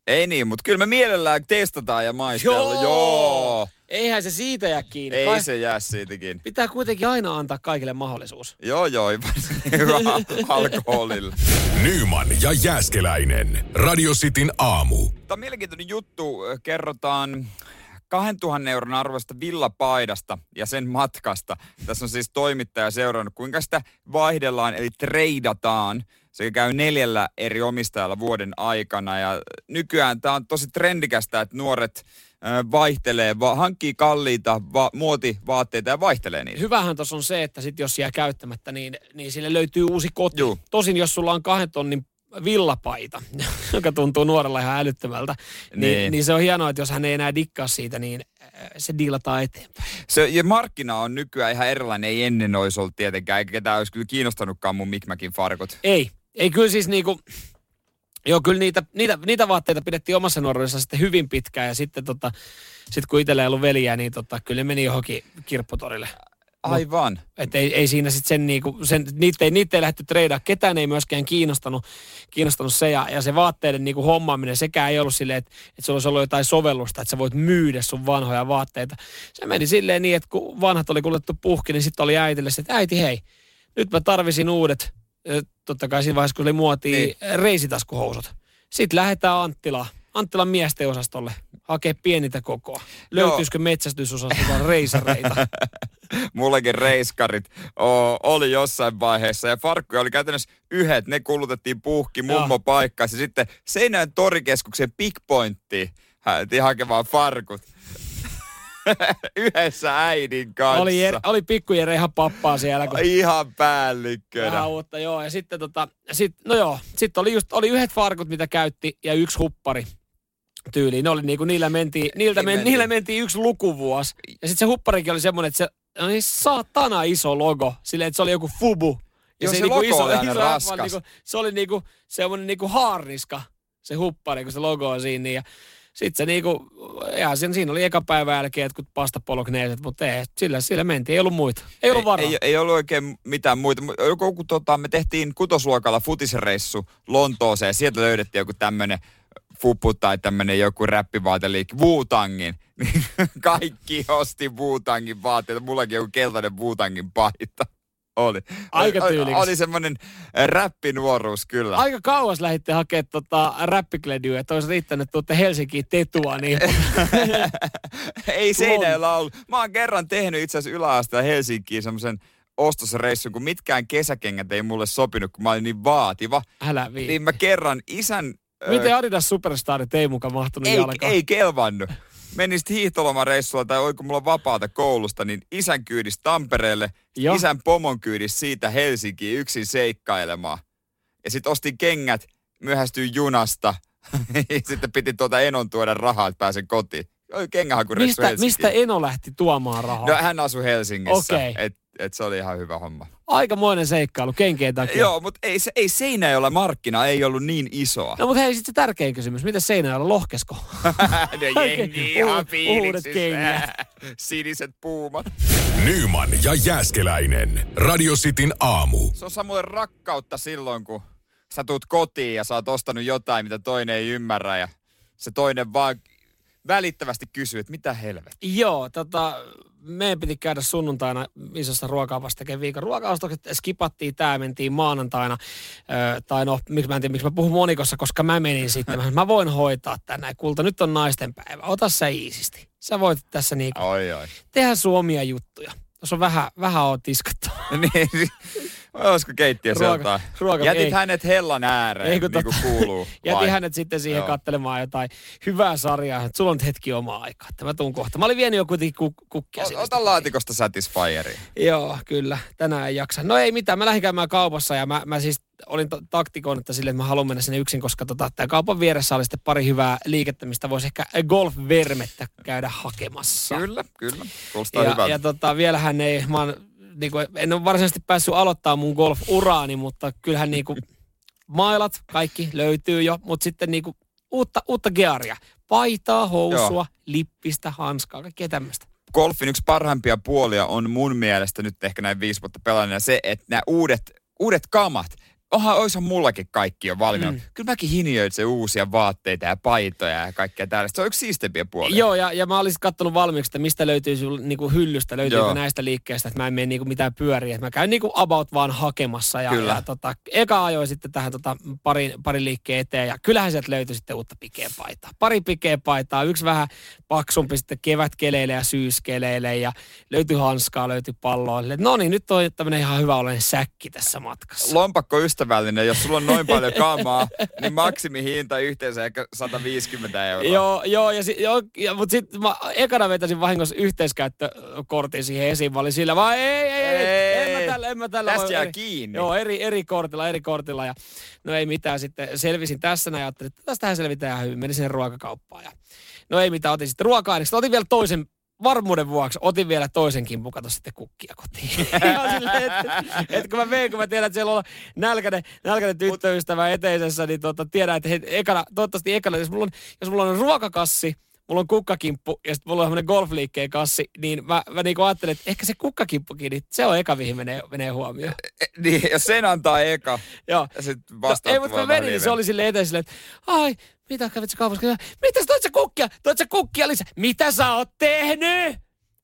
Ei niin, mutta kyllä me mielellään testataan ja maistellaan. Joo. Joo. Eihän se siitä jää kiinni. Ei Kai- se jää siitäkin. Pitää kuitenkin aina antaa kaikille mahdollisuus. Joo, joo, hyvä alkoholilla. Nyman ja Jääskeläinen. Radio Cityn aamu. Tämä on mielenkiintoinen juttu. Kerrotaan 2000 euron arvosta villapaidasta ja sen matkasta. Tässä on siis toimittaja seurannut, kuinka sitä vaihdellaan, eli treidataan. Se käy neljällä eri omistajalla vuoden aikana ja nykyään tämä on tosi trendikästä, että nuoret vaihtelee, va- hankkii kalliita va- muotivaatteita ja vaihtelee niitä. Hyvähän tuossa on se, että sit jos jää käyttämättä, niin, niin sille löytyy uusi koti. Juu. Tosin jos sulla on kahden tonnin villapaita, joka tuntuu nuorella ihan älyttömältä, niin, Niin. niin. se on hienoa, että jos hän ei enää dikkaa siitä, niin se diilataan eteenpäin. Se, ja markkina on nykyään ihan erilainen, ei ennen olisi ollut tietenkään, eikä ketään olisi kyllä kiinnostanutkaan mun Mikmäkin farkut. Ei, ei kyllä siis niinku, joo kyllä niitä, niitä, niitä vaatteita pidettiin omassa nuoruudessa sitten hyvin pitkään ja sitten tota, sit kun itsellä ei ollut veliä, niin tota, kyllä ne meni johonkin kirpputorille. Aivan. Et ei, ei siinä sitten sen, niinku, sen niitä, ei, niitä ei lähdetty treidaa. Ketään ei myöskään kiinnostanut, kiinnostanut se. Ja, ja se vaatteiden niinku hommaaminen, sekään ei ollut silleen, että, että sulla olisi ollut jotain sovellusta, että sä voit myydä sun vanhoja vaatteita. Se meni silleen niin, että kun vanhat oli kuljettu puhki, niin sitten oli äitille se, että äiti hei, nyt mä tarvisin uudet, totta kai siinä vaiheessa kun oli muotia, Niin. reisitaskuhousut. Sitten lähdetään Anttilaan. Anttilan miesten osastolle hakee pienitä kokoa. Löytyisikö metsästysosastolta reisareita? Mullakin reiskarit o, oli jossain vaiheessa ja farkkuja oli käytännössä yhdet. Ne kulutettiin puhki mummo paikkaan. Ja sitten Seinäjön torikeskuksen Big Pointtiin hakemaan farkut. Yhdessä äidin kanssa. Oli, Jer, oli pikku Jere ihan pappaa siellä, kun Ihan päällikkönä. vähän uutta, joo. Ja sitten tota, sit, no joo, sitten oli just, oli yhdet farkut, mitä käytti, ja yksi huppari tyyliin. Ne oli niinku, niillä mentiin, niiltä men, niillä mentiin yksi lukuvuosi. Ja sitten se hupparikin oli semmoinen, että se oli niin saatana iso logo, silleen, että se oli joku fubu. Joo, se logo oli aina iso raskas. Niinku, se oli niinku semmoinen niinku haarniska, se huppari, kun se logo on siinä. Niin, ja sitten se niinku, ja siinä, siinä oli eka päivän jälkeen jotkut pastapolokneeset, mutta ei, sillä, sillä mentiin, ei ollut muita. Ei ollut varaa. Ei, ei ollut oikein mitään muita. Mu- Joku, joku, tota, me tehtiin kutosluokalla futisreissu Lontooseen. Sieltä löydettiin joku tämmönen fupu tai tämmönen joku räppivaateliikki. Wu-Tangin. Kaikki osti Wu-Tangin vaatteita. Mullakin joku keltainen Wu-Tangin paita. Oli. Aika tyylikäs. oli semmoinen räppinuoruus kyllä. Aika kauas lähditte hakemaan tota räppikledyä, että olisi riittänyt, että tuutte Helsinkiin tetua, niin Ei Seinäjoella ollut. Mä oon kerran tehnyt itse asiassa yläasteella Helsinkiin semmoisen ostosreissun, kun mitkään kesäkengät ei mulle sopinut, kun mä olin niin vaativa. älä vii. Niin mä kerran isän... Miten Adidas Superstarit ei mukaan mahtunut ei, jalkaan? ei kelvannut. Menin sitten hiihtolomareissulla tai oiko mulla vapaata koulusta, niin isän kyydis Tampereelle, Joo. isän pomon kyydis siitä Helsinkiin yksin seikkailemaan. Ja sitten ostin kengät, myöhästyin junasta. sitten piti tuota Enon tuoda rahaa, että pääsen kotiin. Kengähakureissu Mistä, Helsinkiin. mistä Eno lähti tuomaan rahaa? No hän asui Helsingissä. Okei. Et, et se oli ihan hyvä homma. Aikamoinen seikkailu kenkien takia. Joo, mutta ei, se, ei Seinäjoella markkina ei ollut niin isoa. No mutta hei, sitten se tärkein kysymys. Miten Seinäjoella lohkesko? no jengi ihan kengät. Siniset puumat. Nyman ja Jääskeläinen. Radio Cityn aamu. Se on samoin rakkautta silloin, kun sä tuut kotiin ja sä oot ostanut jotain, mitä toinen ei ymmärrä ja se toinen vaan välittävästi kysyy, että mitä helvettiä. Joo, tota, meidän piti käydä sunnuntaina isossa ruokaupassa tekemään viikon ruokaostokset. Skipattiin tää, mentiin maanantaina. Ö, tai no, miksi mä en tiedä, miksi mä puhun monikossa, koska mä menin sitten. Mä, mä voin hoitaa tänään. Kulta, nyt on naisten päivä. Ota sä iisisti. Sä voit tässä niinku Oi, oi. tehdä suomia juttuja. Tuossa on vähän, vähän on tiskattu. niin, olisiko keittiössä Ruoka- jotain? ruoka- Jätit ei. hänet hellan ääreen, Ei, kun niin kuin tota- kuuluu. Jätin vai? hänet sitten siihen Joo. katselemaan jotain hyvää sarjaa. että Sulla on nyt hetki omaa aikaa, että mä tuun kohta. Mä olin vienyt jo kuitenkin kuk- kukkia O-. Ota laatikosta Satisfyeria. Joo, kyllä. Tänään ei jaksa. No ei mitään, mä lähdin käymään kaupassa ja mä, mä siis olin t- taktikoin, että sille, että mä haluan mennä sinne yksin, koska tota, tämä kaupan vieressä oli sitten pari hyvää liikettä, mistä voisi ehkä golf-vermettä käydä hakemassa. Kyllä, kyllä. Kuulostaa Ja, hyvältä. ja tota, vielähän ei, mä oon, niin kuin, en ole varsinaisesti päässyt aloittaa mun golf-uraani, mutta kyllähän niin kuin, mailat, kaikki löytyy jo, mutta sitten niin kuin, uutta, uutta gearia. Paitaa, housua, Joo. Lippistä, hanskaa, kaikkea tämmöistä. golfin yksi parhaimpia puolia on mun mielestä nyt ehkä näin viisi vuotta pelaajana se, että nämä uudet, uudet kamat, onhan oishan mullakin kaikki jo valmiina. Mm. Kyllä mäkin hinioitsen uusia vaatteita ja paitoja ja kaikkea tällaista. Se on yksi siistempiä puolia. Joo, ja, ja mä olisin katsonut valmiiksi, että mistä löytyy sul, niinku hyllystä, löytyykö Joo. näistä liikkeistä, että mä en mene niinku mitään pyöriä. Että mä käyn niinku about vaan hakemassa. Ja, Kyllä. ja tota, eka ajoin sitten tähän tota, pari, pari liikkeen eteen, ja kyllähän sieltä löytyi sitten uutta pikeä paitaa. Pari pikeä paitaa, yksi vähän paksumpi sitten kevätkeleille ja syyskeleille, ja löytyi hanskaa, löytyi palloa. No niin, nyt on tämmöinen ihan hyvä olen säkki tässä matkassa. Lompakko ystävällinen, jos sulla on noin paljon kamaa, niin maksimihinta yhteensä ehkä 150 euroa. Joo, joo, ja, si, joo ja, mutta sitten mä ekana vetäisin vahingossa yhteiskäyttökortin siihen esiin. Mä olin sillä vaan ei, ei, ei, ei, Ei. en mä tällä, en mä tällä. Tästä jää eri- kiinni. Joo, eri, eri kortilla, eri kortilla. Ja, no ei mitään, sitten selvisin tässä näin ja ajattelin, että tästähän selvitään hyvin. Menin sinne ruokakauppaan ja no ei mitään, otin sitten ruoka-aineeksi. Otin vielä toisen, varmuuden vuoksi, otin vielä toisen kimpun, kato sitten kukkia kotiin. Silleen, että, että kun mä vein, kun mä tiedän, että siellä on nälkäinen, nälkäinen tyttöystävä eteisessä, niin tota, tiedän, että he, ekana, toivottavasti ekana, jos mulla on, jos mulla on ruokakassi, mulla on kukkakimppu ja sitten mulla on semmoinen golfliikkeen kassi, niin mä, mä niinku ajattelin, että ehkä se kukkakimppukin, niin se on eka, mihin menee, menee huomioon. E, Niin, jos sen antaa eka, Joo. ja sitten No, ei, mutta mä menin, niin se oli sille eteen silleen, että ai, mitä kävit kaupassa? Mitä sä toit sä kukkia? Toit sä kukkia lisää? Mitä sä oot tehnyt?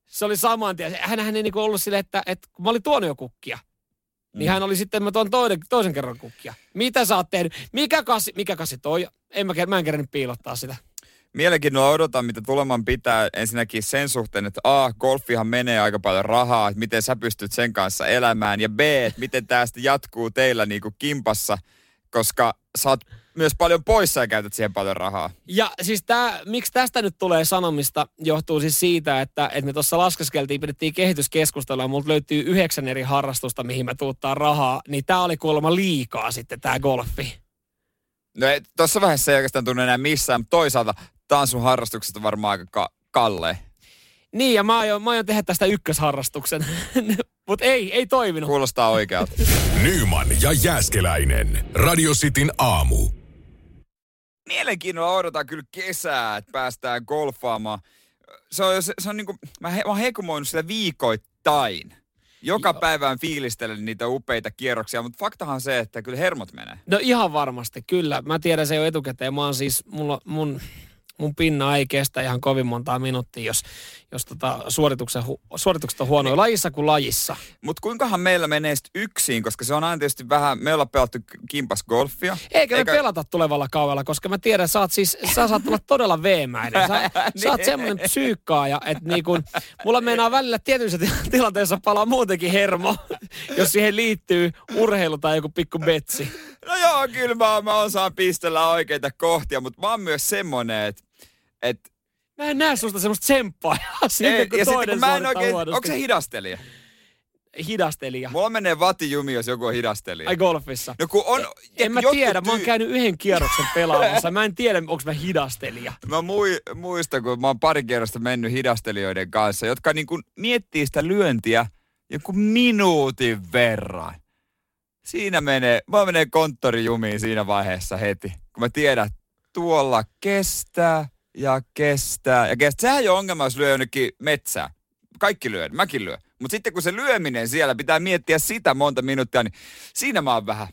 Se oli saman tien. Hänhän ei niinku ollut silleen, että, että kun mä olin tuonut jo kukkia, niin Mm. hän oli sitten, mä tuon toinen, toisen kerran kukkia. Mitä sä oot tehnyt? Mikä kassi, mikä kassi toi? En mä, mä en kerännyt piilottaa sitä. Mielenkiinnolla odotan, mitä tuleman pitää ensinnäkin sen suhteen, että A, golfihan menee aika paljon rahaa, että miten sä pystyt sen kanssa elämään, ja B, että miten sitten jatkuu teillä niinku kimpassa, koska sä oot myös paljon poissa ja käytät siihen paljon rahaa. Ja siis tää, miksi tästä nyt tulee sanomista, johtuu siis siitä, että, että me tuossa laskeskeltiin, pidettiin kehityskeskustelua, ja multa löytyy yhdeksän eri harrastusta, mihin mä tuuttaa rahaa, niin tää oli kuulemma liikaa sitten tää golfi. No ei- tuossa vaiheessa ei oikeastaan tunne enää missään, mutta toisaalta tanssun harrastukset on varmaan aika ka- kallee. Niin, ja mä aion, mä aion tehdä tästä ykkösharrastuksen. Mutta ei, ei toiminut. Kuulostaa oikealta. Nyman ja Jääskeläinen. Radio Cityn aamu. Mielenkiinnolla odotan kyllä kesää, että päästään golfaamaan. Se on, se, se on niinku, mä, he, mä oon hekumoinut sitä viikoittain. Joka Joo. päivään fiilistelen niitä upeita kierroksia, mutta faktahan se, että kyllä hermot menee. No ihan varmasti, kyllä. Mä tiedän se jo etukäteen. Mä oon siis, mulla, mun, mun pinna ei kestä ihan kovin montaa minuuttia, jos, jos tota suorituksen, suoritukset on huonoja lajissa kuin lajissa. Mutta kuinkahan meillä menee yksin, koska se on aina tietysti vähän, me ollaan pelattu kimpas golfia. Eikä me Eikä- pelata tulevalla kaudella, koska mä tiedän, sä, oot siis, sä saat olla todella veemäinen. Sä, sä oot semmoinen psyykkaaja, että niin kun, mulla meinaa välillä tietyissä til- tilanteissa palaa muutenkin hermo, jos siihen liittyy urheilu tai joku pikku betsi. No joo, kyllä mä, mä osaan pistellä oikeita kohtia, mutta mä oon myös semmonen, että et, Mä en näe susta semmoista tsemppaa. Ei, kun ja sitten kun mä en oikein, onko se hidastelija? hidastelija? Mulla menee vatijumi, jos joku on hidastelija. Ai golfissa. No kun on... En mä jotkut tiedä, mä oon tyy- käynyt yhden kierroksen pelaamassa. Mä en tiedä, onko mä hidastelija. Mä mui, muistan, kun mä oon pari kierrosta mennyt hidastelijoiden kanssa, jotka niin kuin miettii sitä lyöntiä joku minuutin verran. Siinä menee, mä menee konttorijumiin siinä vaiheessa heti, kun mä tiedän, että tuolla kestää ja kestää ja kestää. Sehän ei ole ongelma, jos lyö jonnekin metsää. Kaikki lyö, mäkin lyö. Mutta sitten kun se lyöminen siellä pitää miettiä sitä monta minuuttia, niin siinä mä oon vähän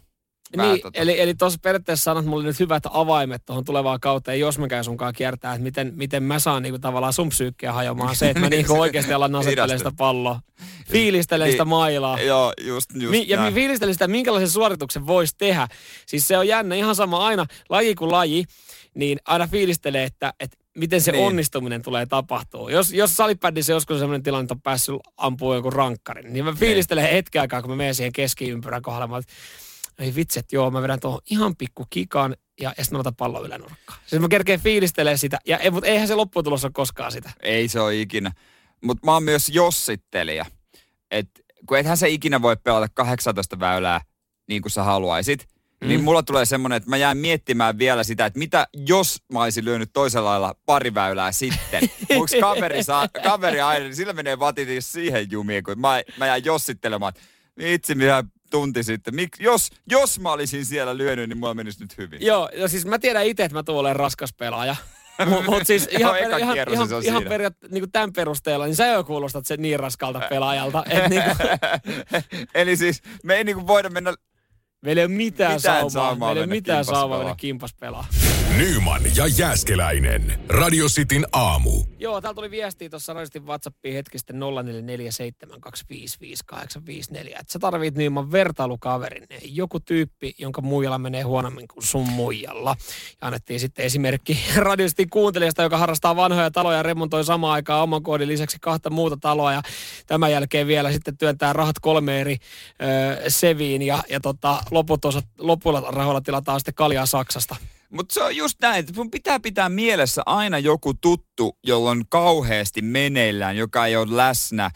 Vähän niin, tota. eli, eli tuossa periaatteessa sanot mulle nyt hyvät avaimet tuohon tulevaan kauteen, jos mä käyn sunkaan kiertää, että miten, miten mä saan niinku tavallaan sun psyykkiä hajoamaan se, että mä niinku oikeasti alan asettelemaan sitä palloa. Fiilistelen sitä niin. mailaa. Joo, just, just Mi- Ja näin. fiilistelen sitä, minkälaisen suorituksen voisi tehdä. Siis se on jännä, ihan sama aina, laji kuin laji, niin aina fiilistelee, että, että miten se niin. onnistuminen tulee tapahtua. Jos, jos salipädissä joskus sellainen tilanne, että on päässyt ampumaan joku rankkarin, niin mä fiilistelen niin. hetken aikaa, kun mä menen siihen keskiympyrän kohdalle, ei vitsi, että joo, mä vedän tuohon ihan pikku kikan ja, ja sitten mä otan pallon ylänurkkaan. Siis mä kerkeen fiilistelee sitä, ja, ei, mutta eihän se lopputulos ole koskaan sitä. Ei se ole ikinä. Mutta mä oon myös jossittelija. Et, kun ethän se ikinä voi pelata 18 väylää niin kuin sä haluaisit, niin mm. niin mulla tulee semmoinen, että mä jään miettimään vielä sitä, että mitä jos mä olisin lyönyt toisella lailla pari väylää sitten. Onko kaveri, saa, kaveri aina, niin sillä menee vatit siihen jumiin, kun mä, mä jään jossittelemaan, vitsi, mitä tunti sitten. Mik, jos, jos mä olisin siellä lyönyt, niin mulla menisi nyt hyvin. Joo, ja siis mä tiedän itse, että mä tuun olemaan raskas pelaaja. Mutta mut siis ihan, no, ihan, ihan, ihan periaat, niinku tämän perusteella, niin sä jo kuulostat sen niin raskalta pelaajalta. Et niinku... Eli siis me ei niinku voida mennä Meillä ei ole mitään, mitään saumaa. Meillä ei ole mitään saumaa mennä kimpas pelaa. Nyman ja Jääskeläinen. Radio Cityn aamu. Joo, täällä tuli viestiä tuossa radistin WhatsAppiin hetkistä 0447255854. Että sä tarvit Nyman vertailukaverin. Joku tyyppi, jonka muijalla menee huonommin kuin sun muijalla. Ja annettiin sitten esimerkki radistin kuuntelijasta, joka harrastaa vanhoja taloja ja remontoi samaan aikaan oman koodin lisäksi kahta muuta taloa. Ja tämän jälkeen vielä sitten työntää rahat kolme eri ö, seviin ja, ja tota, loput osat, lopulla rahoilla tilataan sitten kaljaa Saksasta. Mutta se on just näin, että sun pitää pitää mielessä aina joku tuttu, jolla on kauheasti meneillään, joka ei ole läsnä äh,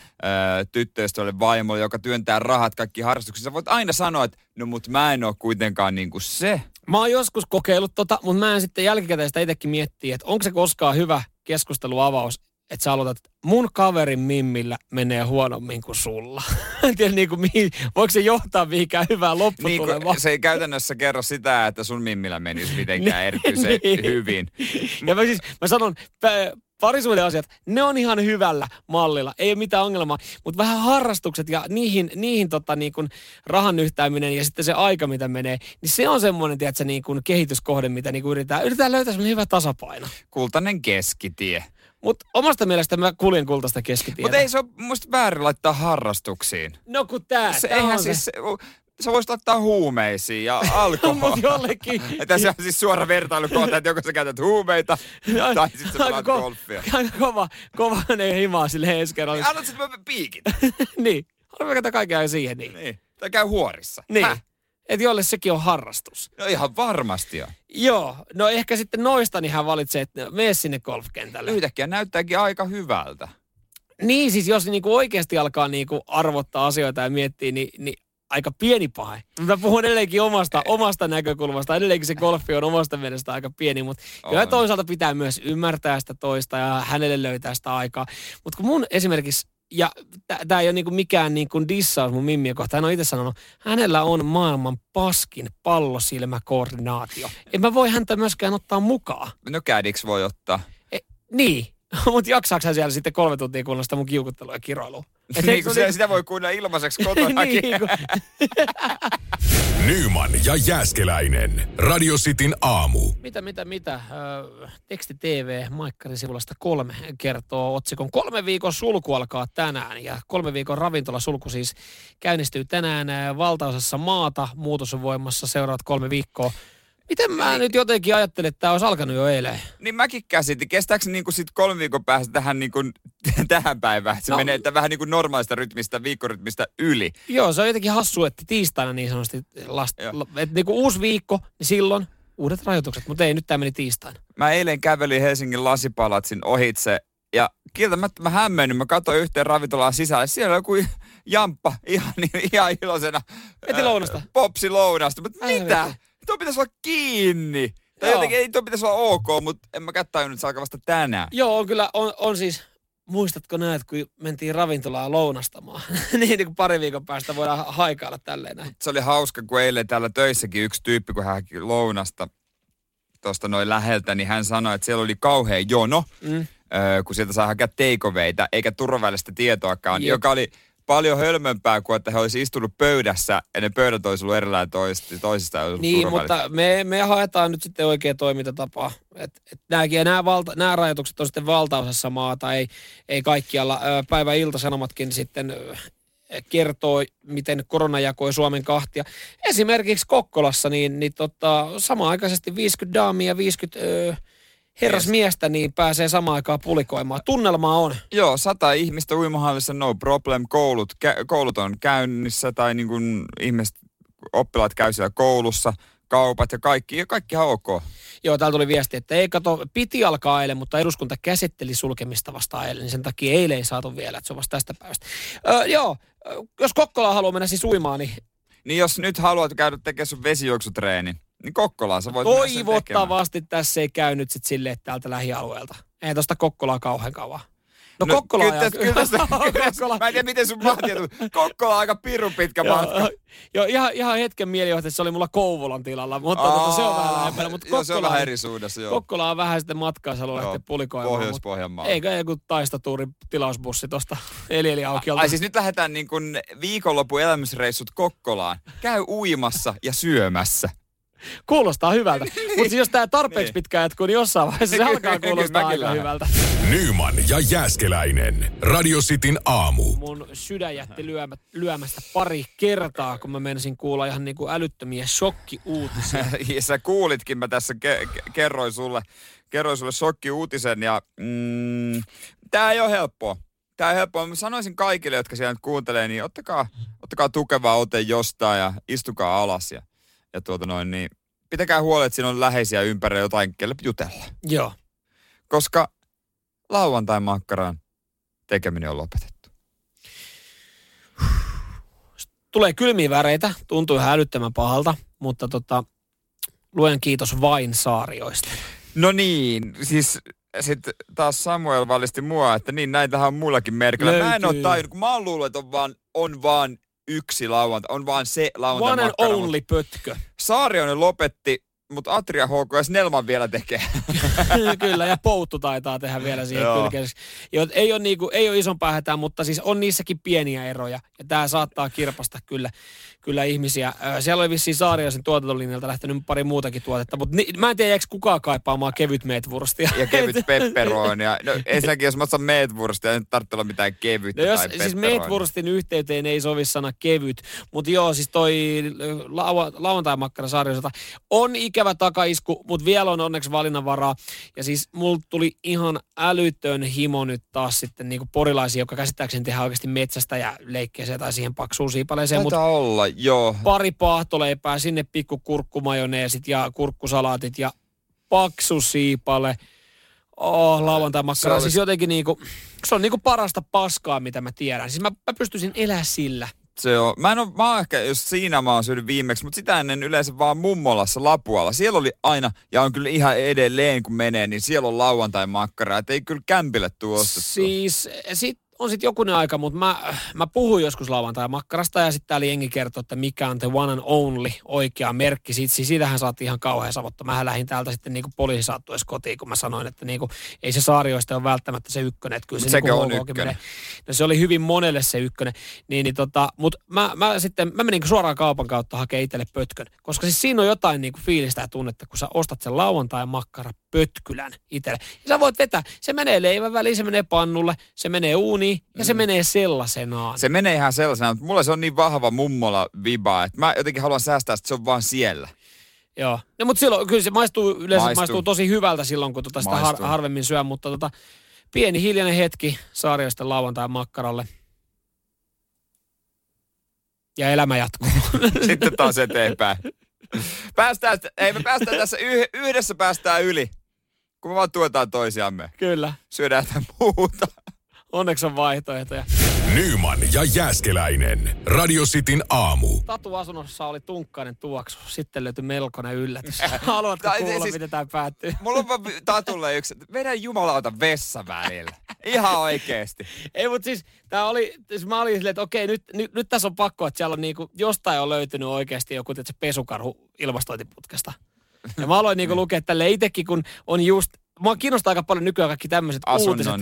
tyttöystävälle vaimolle, joka työntää rahat kaikki harrastuksissa. Voit aina sanoa, että no mut mä en ole kuitenkaan niinku se. Mä oon joskus kokeillut tota, mutta mä en sitten jälkikäteen sitä itsekin miettiä, että onko se koskaan hyvä keskusteluavaus, että sä aloitat, että mun kaverin mimmillä menee huonommin kuin sulla. en tiedä, niin kuin, mihin, voiko se johtaa mihinkään hyvään lopputulemaan. Niin, se ei käytännössä kerro sitä, että sun mimmillä menisi mitenkään niin, erityisen niin. hyvin. Ja mä siis, mä sanon, parisuuden asiat, ne on ihan hyvällä mallilla, ei ole mitään ongelmaa, mutta vähän harrastukset ja niihin, niihin tota, niin kuin rahan yhtääminen ja sitten se aika, mitä menee, niin se on semmoinen, tiedätkö, niin kuin kehityskohde, mitä niin kuin yritetään, yritetään löytää semmoinen hyvä tasapaino. Kultainen keskitie. Mutta omasta mielestä mä kuljen kultaista keskitietä. Mutta ei se ole musta väärin laittaa harrastuksiin. No kun tää, se, tää eihän siis, se. sä voisit laittaa huumeisiin ja alkoholiin. Mutta jollekin. Että se on siis suora vertailukohta, että joko sä käytät huumeita tai sitten sä pelaat ko- golfia. Aika kova, kova ne himaa sille ensi kerralla. Niin, annat sitten piikit. niin. Haluan kaikkea siihen niin. niin. Tai käy huorissa. Niin. Häh? Että jolle sekin on harrastus. No ihan varmasti on. Joo, no ehkä sitten noista niin hän valitsee, että mene sinne golfkentälle. Yhtäkkiä näyttääkin aika hyvältä. Niin, siis jos niinku oikeasti alkaa niinku arvottaa asioita ja miettiä, niin, niin aika pieni pahe. Mä puhun edelleenkin omasta, omasta näkökulmasta. Edelleenkin se golfi on omasta mielestä aika pieni, mutta kyllä toisaalta pitää myös ymmärtää sitä toista ja hänelle löytää sitä aikaa. Mutta kun mun esimerkiksi ja tämä ei ole niinku mikään niinku dissaus mun mimmiä kohtaan. Hän on itse sanonut, hänellä on maailman paskin pallosilmäkoordinaatio. En mä voi häntä myöskään ottaa mukaan. No kädiksi voi ottaa. E, niin, mutta jaksaako siellä sitten kolme tuntia kuunnella mun kiukuttelua ja kiroilua? niin, kun se, sitä voi kuunnella ilmaiseksi kotonakin. niin, kun... Nyman ja Jääskeläinen. Radio Cityn aamu. Mitä, mitä, mitä? teksti TV Maikkarin sivulasta kolme kertoo otsikon kolme viikon sulku alkaa tänään. Ja kolme viikon sulku siis käynnistyy tänään valtaosassa maata. Muutos on voimassa seuraavat kolme viikkoa. Miten mä niin, nyt jotenkin ajattelen, että tämä olisi alkanut jo eilen? Niin mäkin käsitin. Kestääkö niinku sit kolme viikon päästä tähän, niinku, tähän päivään? Se no, menee että vähän niinku normaalista rytmistä, viikkorytmistä yli. Joo, se on jotenkin hassu, että tiistaina niin sanotusti, last, että niinku uusi viikko, niin silloin uudet rajoitukset. Mutta ei, nyt tämä meni tiistaina. Mä eilen kävelin Helsingin lasipalatsin ohitse ja kieltämättä mä hämmennyin. Mä katsoin yhteen ravintolaan sisälle. Siellä on joku jamppa ihan, ihan iloisena. Eti lounasta. Popsi lounasta. Mutta mitä? Tuo pitäisi olla kiinni. Tai Joo. jotenkin ei tuo pitäisi olla ok, mutta en mä että se alkaa vasta tänään. Joo, kyllä on, on siis muistatko näet, kun mentiin ravintolaan lounastamaan? niin, niin kuin pari viikon päästä voidaan haikailla tälleen näin. Se oli hauska, kun eilen täällä töissäkin yksi tyyppi, kun hän haki lounasta tuosta noin läheltä, niin hän sanoi, että siellä oli kauhean jono, mm. öö, kun sieltä saa hakea teikoveita, eikä turvallista tietoakaan, Jep. joka oli paljon hölmömpää kuin, että he olisi istunut pöydässä ja ne pöydät olisi ollut erillään toisista. toisista niin, mutta me, me haetaan nyt sitten oikea toimintatapa. Et, et nämäkin, nämä, valta, nämä rajoitukset on sitten valtaosassa maata, ei, ei kaikkialla. Päivä iltasanomatkin sitten kertoo, miten korona jakoi Suomen kahtia. Esimerkiksi Kokkolassa, niin, niin tota, samaaikaisesti 50 daamia ja 50 öö, herrasmiestä, niin pääsee samaan aikaan pulikoimaan. Tunnelma on. Joo, sata ihmistä uimahallissa, no problem. Koulut, kä- koulut on käynnissä tai niin kuin ihmiset, oppilaat käy siellä koulussa kaupat ja kaikki, ja kaikki on ok. Joo, täällä tuli viesti, että ei kato, piti alkaa eilen, mutta eduskunta käsitteli sulkemista vasta eilen, niin sen takia eilen ei saatu vielä, että se on vasta tästä päivästä. Öö, joo, jos Kokkola haluaa mennä siis uimaan, niin... Niin jos nyt haluat käydä tekemään sun vesijuoksutreeni, niin Kokkolaan sä voit Toivottavasti tässä ei käy nyt sit silleen täältä lähialueelta. Ei tosta Kokkolaa kauhean kauan. No, no Kokkola kyllä, kyllä, kyllä, Kokkola. Mä en tiedä, miten sun maantieto. Kokkola on aika pirun pitkä matka. Joo, ihan, ihan hetken mielijohti, se oli mulla Kouvolan tilalla, mutta tota, se on vähän lähempänä. Mutta joo, se on vähän eri suunnassa, joo. Kokkola on vähän sitten matkaa, haluaa lähteä pulikoimaan. Pohjois-Pohjanmaa. Eikä joku taistatuuri tilausbussi tosta Elieli Aukiolta. Ai siis nyt lähdetään niin kuin viikonlopun elämysreissut Kokkolaan. Käy uimassa ja syömässä. Kuulostaa hyvältä. Mutta siis jos tämä tarpeeksi niin. pitkään jatkuu, niin jossain vaiheessa se alkaa kuulostaa aika hyvältä. Nyman ja Jääskeläinen. Radio Cityn aamu. Mun sydän jätti lyömä, lyömästä pari kertaa, kun mä menisin kuulla ihan niinku älyttömiä shokkiuutisia. ja sä kuulitkin, mä tässä ke- ke- kerroin sulle, kerroin sulle shokkiuutisen ja mm, tää ei ole helppoa. Tää ei helppoa. Mä sanoisin kaikille, jotka siellä nyt kuuntelee, niin ottakaa, ottakaa tukevaa ote jostain ja istukaa alas ja ja tuota noin, niin pitäkää huoli, että siinä on läheisiä ympärillä jotain, kelle jutella. Joo. Koska lauantai-makkaran tekeminen on lopetettu. Tulee kylmiä väreitä, tuntuu ihan älyttömän pahalta, mutta tota, luen kiitos vain saarioista. No niin, siis sitten taas Samuel valisti mua, että niin näitähän on mullakin merkillä. Löytyy. Mä en ole tajunnut, kun mä oon luullut, että on vaan, on vaan yksi lauantai, on vaan se lauantai One and only pötkö. Saarionen lopetti, mutta Atria HKS Nelman vielä tekee. Kyllä, ja Pouttu taitaa tehdä vielä siihen kylkeiseksi. Ei ole, niinku, ei ole ison päähätään, mutta siis on niissäkin pieniä eroja. Ja tämä saattaa kirpasta kyllä kyllä ihmisiä. Siellä oli vissiin Saarioisen tuotantolinjalta lähtenyt pari muutakin tuotetta, mutta ni, mä en tiedä, eikö kukaan kaipaamaan kevyt meetvurstia. Ja kevyt pepperonia. No ensinnäkin, jos mä otan meetvurstia, ei tarvitse olla mitään kevyttä no, jos, tai Siis meetvurstin yhteyteen ei sovi sana kevyt, mutta joo, siis toi lau, lauantai-makkara on ikävä takaisku, mutta vielä on onneksi valinnanvaraa. Ja siis mulla tuli ihan älytön himo nyt taas sitten niin porilaisia, joka käsittääkseni tehdään oikeasti metsästä ja leikkeeseen tai siihen paksuun siipaleeseen. Taitaa mut, olla, Joo. Pari paahtoleipää, sinne pikku kurkkumajoneesit ja kurkkusalaatit ja paksu siipale. Oh, lauantai-makkara. Siis jotenkin niinku, se on niinku parasta paskaa, mitä mä tiedän. Siis mä, mä pystyisin elää sillä. Se on. Mä en ole, mä ehkä, jos siinä mä oon syönyt viimeksi, mutta sitä ennen yleensä vaan mummolassa Lapualla. Siellä oli aina, ja on kyllä ihan edelleen kun menee, niin siellä on lauantai-makkara. Että ei kyllä kämpille tuosta. Siis sit on sitten jokunen aika, mutta mä, mä puhuin joskus lauantai-makkarasta ja sitten täällä jengi kertoi, että mikä on the one and only oikea merkki. Siitä, siis siitähän saatiin ihan kauhean savotta. Mä lähdin täältä sitten niinku poliisi saattuessa kotiin, kun mä sanoin, että niinku, ei se saarioista ole välttämättä se ykkönen. Että kyllä se niinku on ykkönen. No se oli hyvin monelle se ykkönen. Niin, niin tota, mutta mä, mä, sitten, mä menin suoraan kaupan kautta hakemaan itselle pötkön. Koska siis siinä on jotain niinku fiilistä ja tunnetta, kun sä ostat sen lauantai-makkara pötkylän itselle. Ja sä voit vetää, se menee leivän väliin, se menee pannulle, se menee uuniin ja mm. se menee sellaisenaan. Se menee ihan sellaisenaan, mutta mulla se on niin vahva mummola viba, että mä jotenkin haluan säästää, että se on vaan siellä. Joo, no, mutta silloin kyllä se maistuu, yleensä maistuu, maistuu tosi hyvältä silloin, kun tota sitä har, harvemmin syö, mutta tota, pieni hiljainen hetki saarioisten lauantai makkaralle. Ja elämä jatkuu. Sitten taas eteenpäin. Päästään, ei me päästään tässä yhdessä päästään yli kun me vaan tuetaan toisiamme. Kyllä. Syödään muuta. Onneksi on vaihtoehtoja. Nyman ja Jääskeläinen. Radio Cityn aamu. Tatu-asunnossa oli tunkkainen tuoksu. Sitten löytyi melkoinen yllätys. Haluatko kuulla, siis, miten tämä päättyy? Mulla on Tatulle yksi. Vedä jumalauta vessa välillä. Ihan oikeesti. Ei, mutta siis tää oli, siis mä olin silleen, että okei, nyt, nyt, nyt tässä on pakko, että siellä on niinku, jostain on löytynyt oikeasti joku tietysti, pesukarhu ilmastointiputkesta. Ja mä aloin niinku lukea tälle itsekin, kun on just Mua kiinnostaa aika paljon nykyään kaikki tämmöiset uutiset.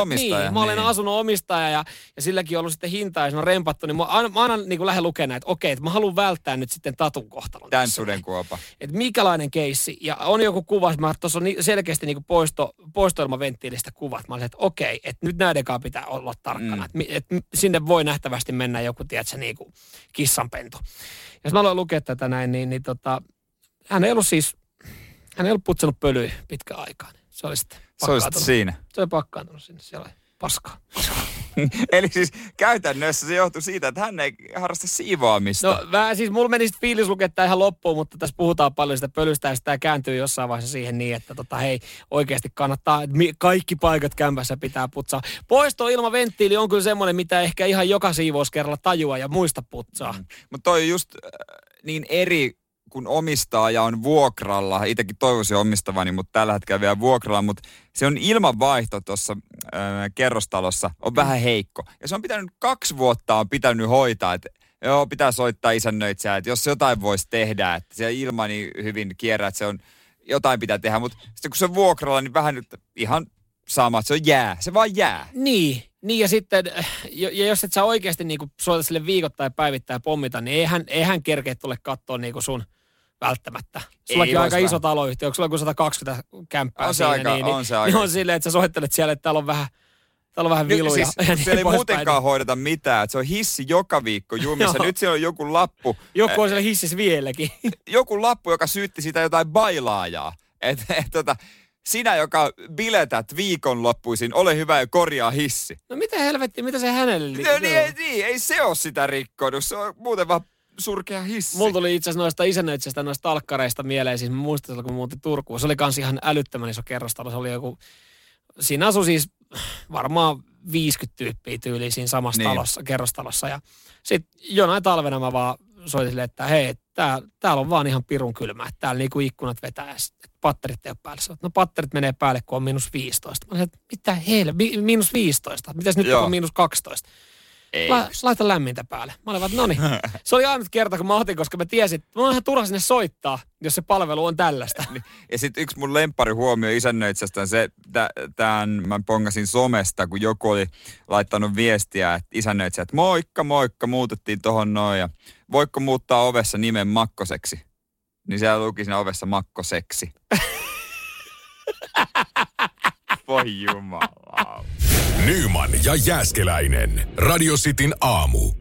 Omistaja. Niin, mä olen niin. asunnon omistaja ja, ja silläkin on ollut sitten hinta ja se on rempattu, niin mä aina, mä aina niin lähden lukemaan, että okei, että mä haluan välttää nyt sitten tatun kohtalon. Tän sudenkuopa. Että mikälainen keissi. Ja on joku kuva, mä tuossa on selkeästi niin poisto, poistoilmaventtiilistä kuvat. Mä olin, että okei, että nyt näidenkaan pitää olla tarkkana. Mm. Että, että sinne voi nähtävästi mennä joku, tiedätkö, niin kuin kissanpentu. Jos mä aloin lukea tätä näin, niin, niin tota, hän ei ollut siis hän ei ollut putsanut pölyä pitkään aikaan. Se oli sitten Se oli sitten siinä. Se oli pakkaantunut sinne, siellä oli paskaa. Eli siis käytännössä se johtuu siitä, että hän ei harrasta siivoamista. No vähän siis mulla meni sitten fiilis lukea ihan loppuun, mutta tässä puhutaan paljon sitä pölystä ja sitä kääntyy jossain vaiheessa siihen niin, että tota, hei oikeasti kannattaa, että kaikki paikat kämpässä pitää putsaa. Poisto ilman venttiili on kyllä semmoinen, mitä ehkä ihan joka siivouskerralla tajua ja muista putsaa. Mm. Mutta toi just äh, niin eri kun omistaa ja on vuokralla, itsekin toivoisin omistavani, mutta tällä hetkellä vielä vuokralla, mutta se on ilmanvaihto tuossa äh, kerrostalossa, on vähän heikko. Ja se on pitänyt, kaksi vuotta on pitänyt hoitaa, että joo, pitää soittaa isännöitsijää, että jos jotain voisi tehdä, että se ilma niin hyvin kierrää, että se on, jotain pitää tehdä, mutta sitten kun se on vuokralla, niin vähän nyt ihan sama, että se on jää, se vaan jää. Niin, niin ja sitten, ja jos et sä oikeasti niinku soita sille viikoittain päivittäin pommita, niin eihän, eihän kerkeä tule katsoa niinku sun – välttämättä. Sullakin on aika vähän. iso taloyhtiö, onko sulla joku 120 kämppää on se siinä, aika, niin, on se niin, aika. niin on silleen, että sä soittelet siellä, että täällä on vähän, täällä on vähän viluja. Siis, ja niin siellä ei muutenkaan niin. hoideta mitään, että se on hissi joka viikko jumissa. Nyt siellä on joku lappu. Joku on siellä hississä vieläkin. joku lappu, joka syytti sitä jotain bailaajaa. Että et, tota, sinä, joka biletät viikonloppuisin, ole hyvä ja korjaa hissi. No mitä helvettiä, mitä se hänelle no, niin, ei, niin, ei se ole sitä rikkonut. Se on muuten vaan surkea hissi. Mulla tuli itse asiassa noista isännöitsistä, noista talkkareista mieleen, siis muistan, kun muutin Turkuun. Se oli kans ihan älyttömän iso kerrostalo. Se oli joku, siinä asui siis varmaan 50 tyyppiä tyyliin siinä samassa niin. talossa, kerrostalossa. Ja sitten jonain talvena mä vaan soitin sille, että hei, tää, täällä on vaan ihan pirun kylmä, että täällä niinku ikkunat vetää, patterit ei ole päällä. No patterit menee päälle, kun on miinus 15. Mä sanoin, että mitä heille, miinus 15? Mitäs nyt Joo. on miinus 12? Ei. La, laita lämmintä päälle. Mä olin vaan, no niin. Se oli ainut kerta, kun mä otin, koska mä tiesin, että mun on ihan turha sinne soittaa, jos se palvelu on tällaista. Niin. Ja sitten yksi mun lempari huomio isännöitsestä on se, tämän mä pongasin somesta, kun joku oli laittanut viestiä että isännöitsijä, että moikka, moikka, muutettiin tohon noin ja voiko muuttaa ovessa nimen Makkoseksi? Niin siellä luki siinä ovessa Makkoseksi. Voi jumala. Nyman ja Jääskeläinen. Radio Cityn aamu.